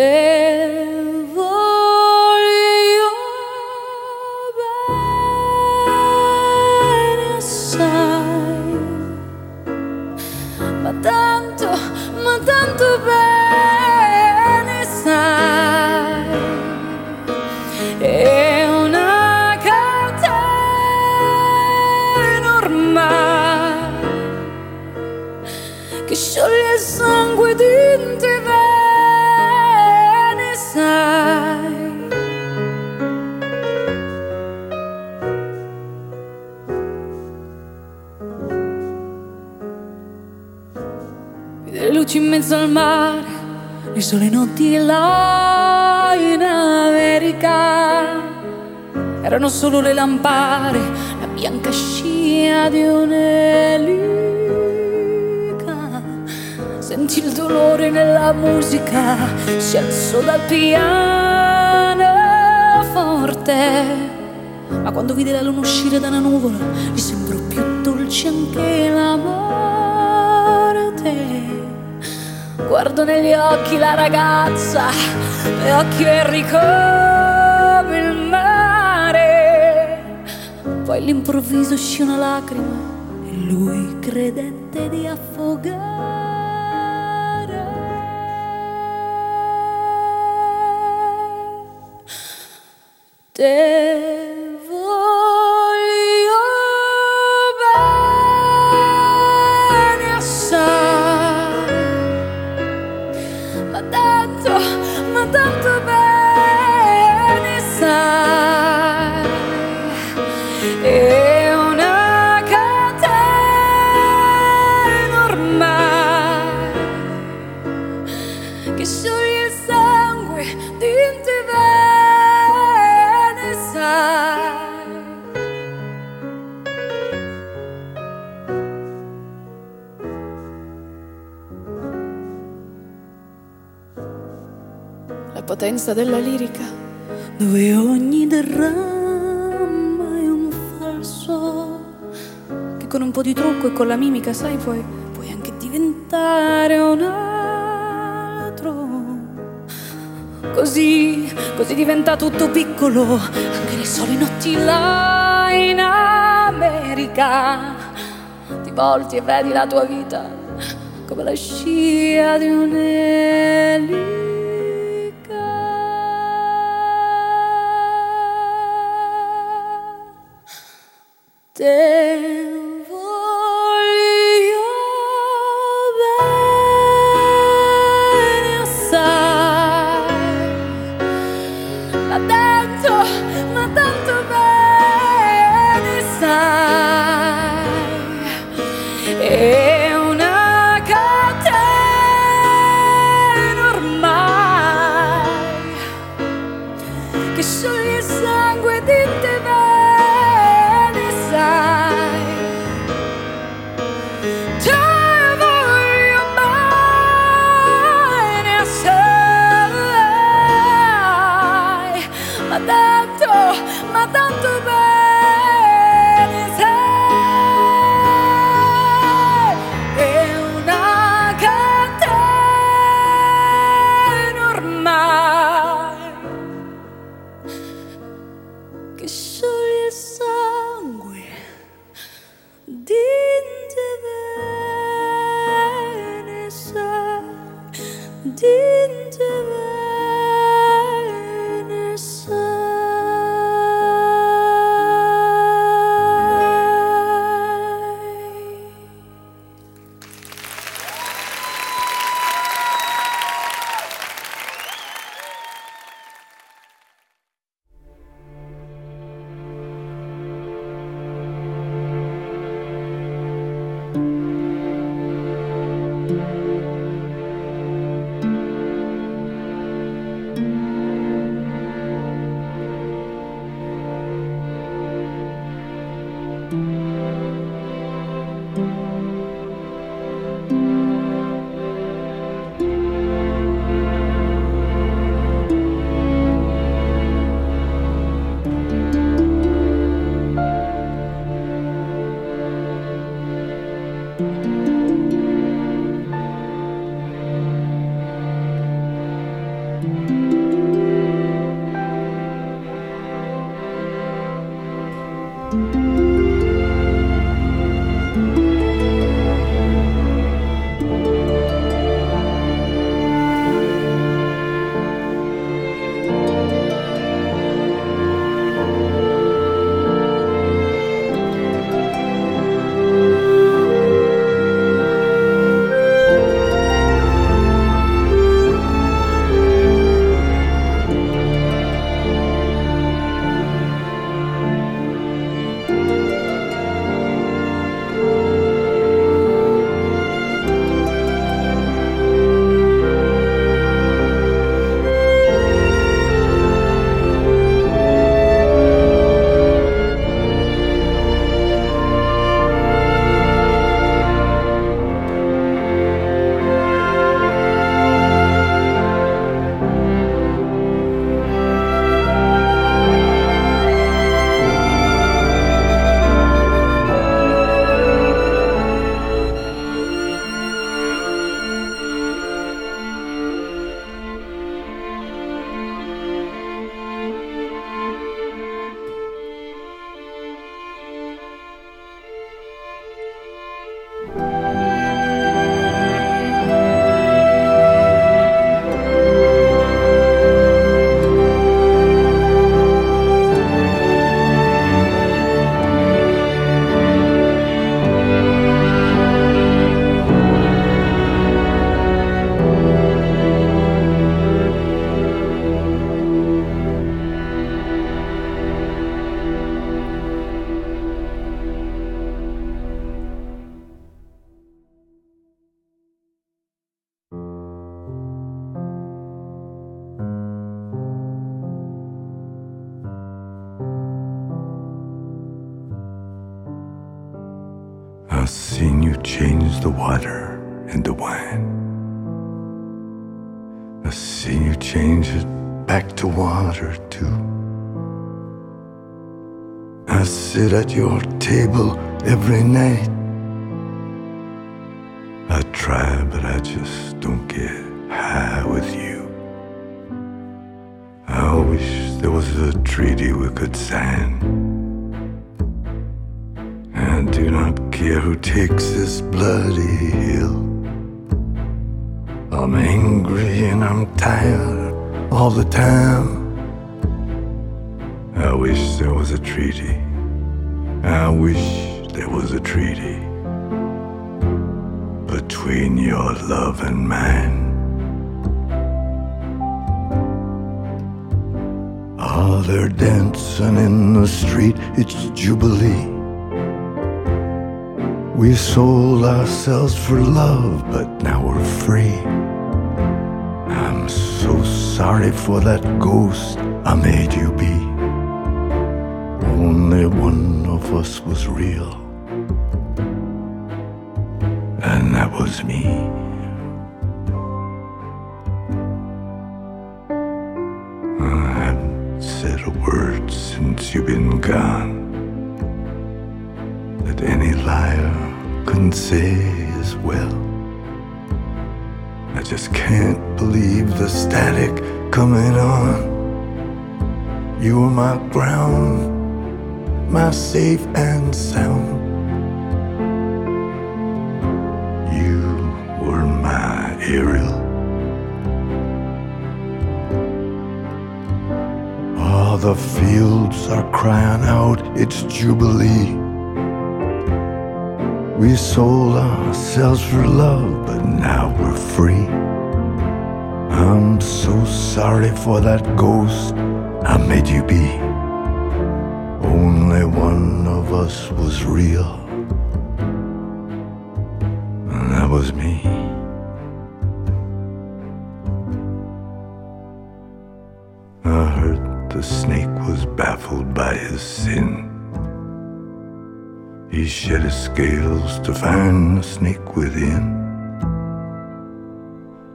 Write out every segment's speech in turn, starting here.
Te solo le lampare, la bianca scia di un'elica. Senti il dolore nella musica, si alzò dal piano forte. Ma quando vide la luna uscire da una nuvola, gli sembrò più dolce anche la morte. Guardo negli occhi la ragazza, le occhi verdi come Poi all'improvviso uscì una lacrima e lui credette di affogare. Te La potenza della lirica, dove ogni dramma è un falso, che con un po' di trucco e con la mimica, sai, puoi, puoi anche diventare un altro. Così, così diventa tutto piccolo, anche le sole notti là in America. Ti volti e vedi la tua vita come la scia di un'elica. Te voglio your table every night. I try, but I just don't get high with you. I wish there was a treaty we could sign. I do not care who takes this bloody hill. I'm angry and I'm tired all the time. I wish there was a treaty I wish there was a treaty between your love and mine. Ah, they're dancing in the street, it's Jubilee. We sold ourselves for love, but now we're free. I'm so sorry for that ghost I made you be. Only one of us was real, and that was me. I haven't said a word since you've been gone that any liar couldn't say as well. I just can't believe the static coming on. You were my ground my safe and sound. You were my aerial. All the fields are crying out, it's Jubilee. We sold ourselves for love, but now we're free. I'm so sorry for that ghost I made you be. Us was real, and that was me. I heard the snake was baffled by his sin. He shed his scales to find the snake within.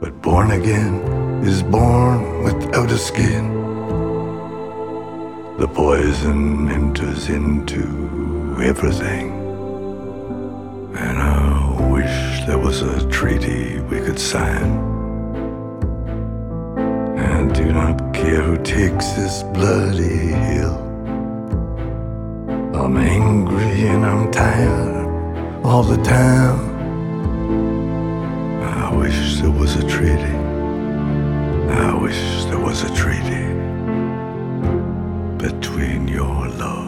But born again is born without a skin. The poison enters into everything. And I wish there was a treaty we could sign. And do not care who takes this bloody hill. I'm angry and I'm tired all the time. I wish there was a treaty. I wish there was a treaty between your love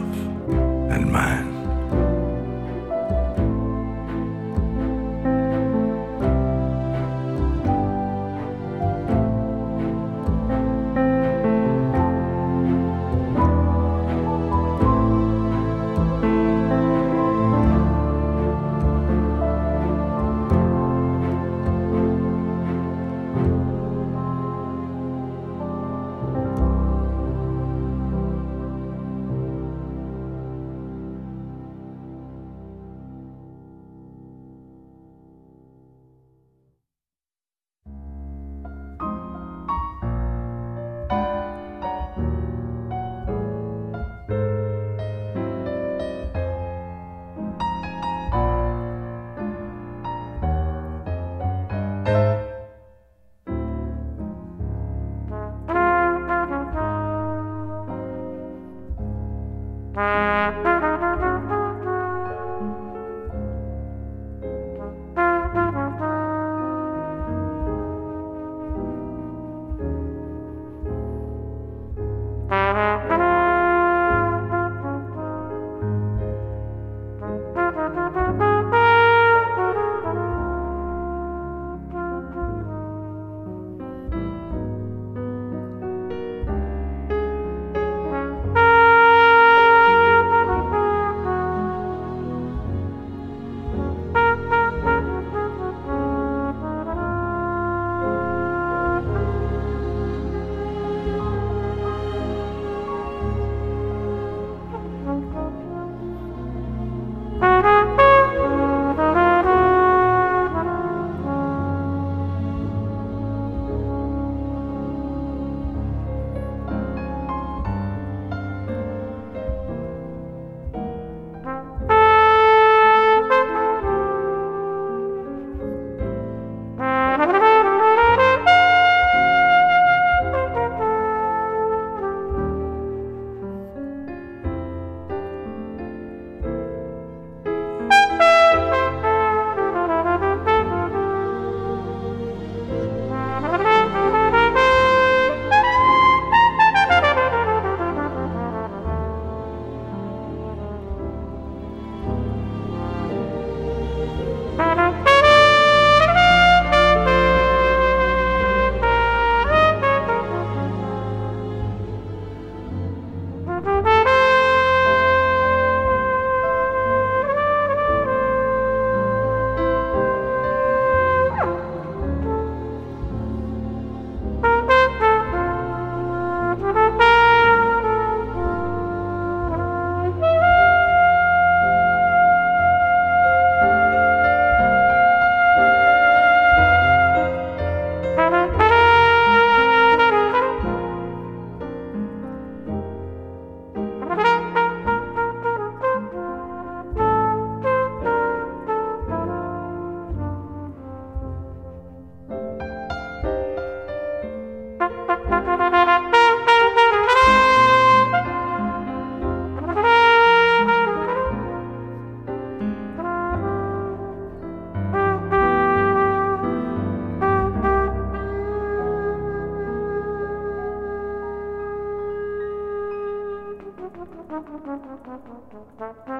Thank you.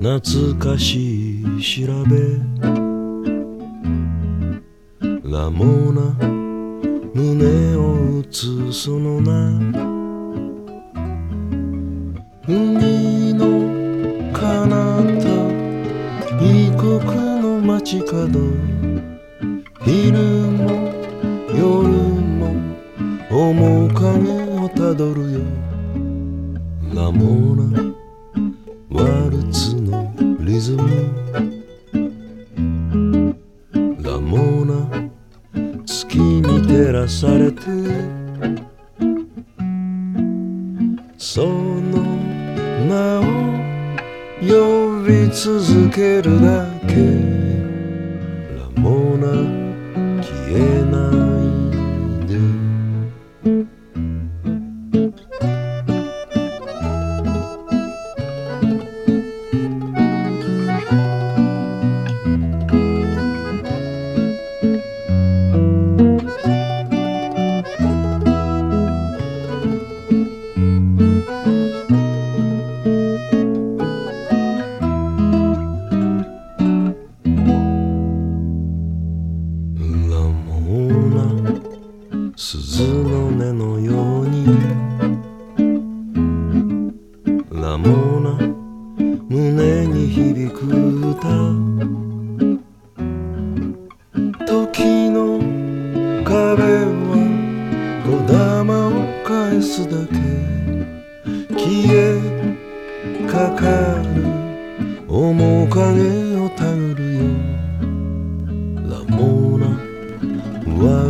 懐かしい調べ。ラモーナ胸を打つその名海の彼方異国の街角。昼も夜も面影をたどるよ。ラモーナ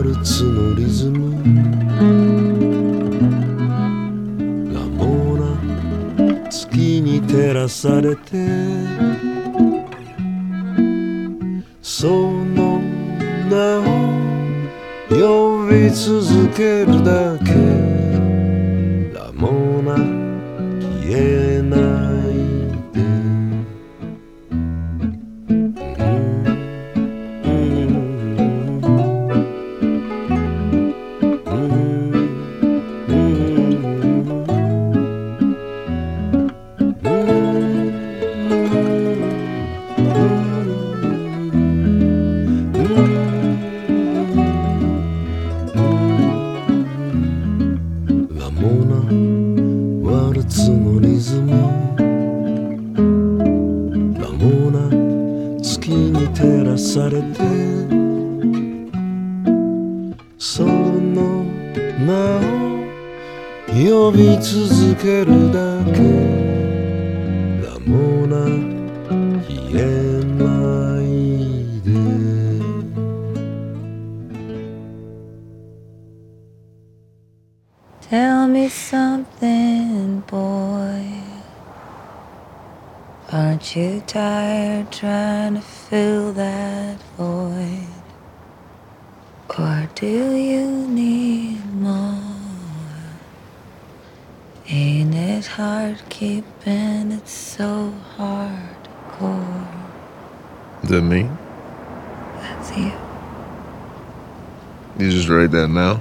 ルツのリズムラモーナ月に照らされて。その名を呼び続けるだけ。月に照らされてその名を呼び続けるだけ。ラモーナ消えないで。Tell me something, Aren't tired trying to fill that void? Or do you need more? Ain't it hard keeping it so hardcore? Is that me? That's you. You just write that now?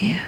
Yeah.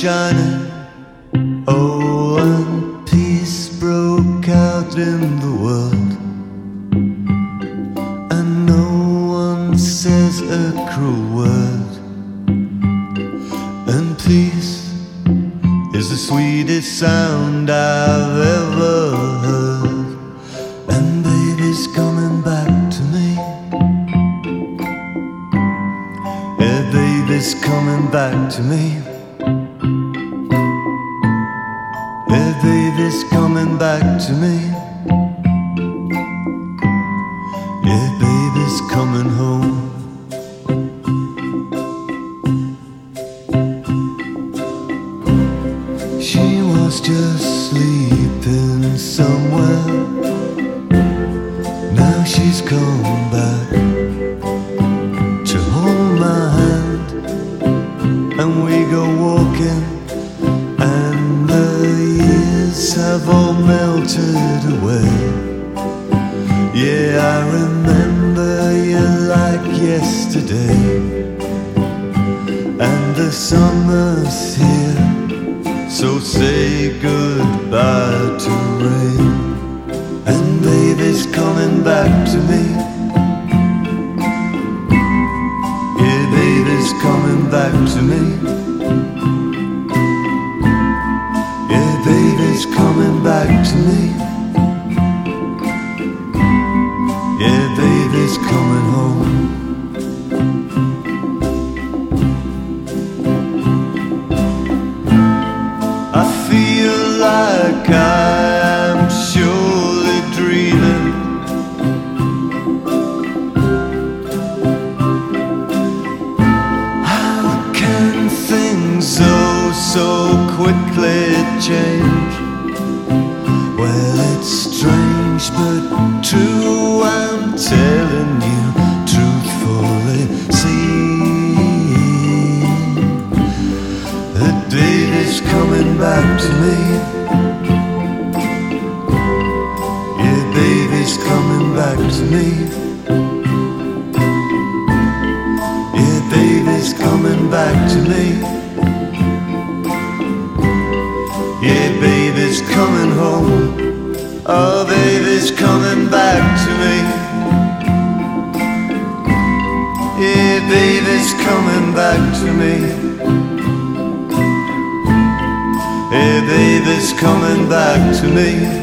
shining. Oh, and peace broke out in the world. And no one says a cruel word. And peace is the sweetest sound I've ever heard. And baby's coming back to me. Yeah, baby's coming back to me. goodbye to rain. And baby's coming back to me. Yeah, baby's coming back to me. is coming back to me.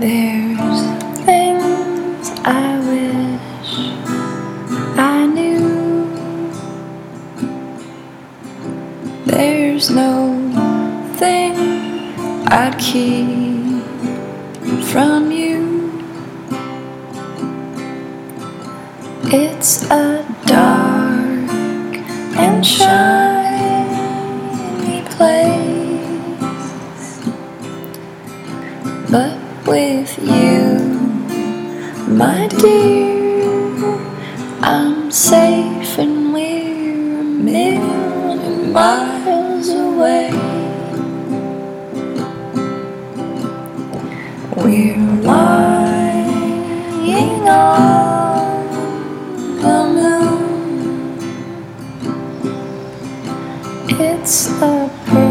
There's things I It's a